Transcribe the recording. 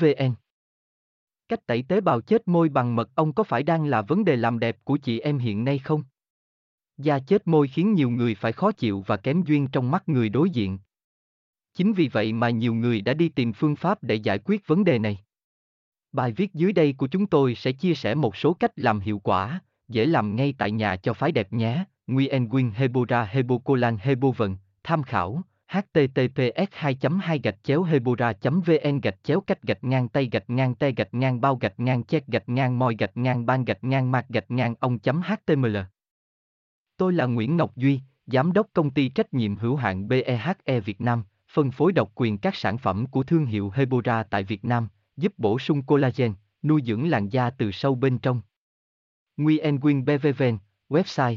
vn cách tẩy tế bào chết môi bằng mật ong có phải đang là vấn đề làm đẹp của chị em hiện nay không da chết môi khiến nhiều người phải khó chịu và kém duyên trong mắt người đối diện Chính vì vậy mà nhiều người đã đi tìm phương pháp để giải quyết vấn đề này. Bài viết dưới đây của chúng tôi sẽ chia sẻ một số cách làm hiệu quả, dễ làm ngay tại nhà cho phái đẹp nhé. Nguyen Nguyen Hebora Hebocolan Hebovần, tham khảo https 2 2 gạch chéo hebora vn gạch chéo cách gạch ngang tay gạch ngang tay gạch ngang bao gạch ngang chét gạch ngang moi gạch ngang ban gạch ngang mạc gạch ngang ông html Tôi là Nguyễn Ngọc Duy, Giám đốc công ty trách nhiệm hữu hạn BEHE Việt Nam, phân phối độc quyền các sản phẩm của thương hiệu Hebora tại Việt Nam, giúp bổ sung collagen, nuôi dưỡng làn da từ sâu bên trong. Nguyen Nguyen BVVN, website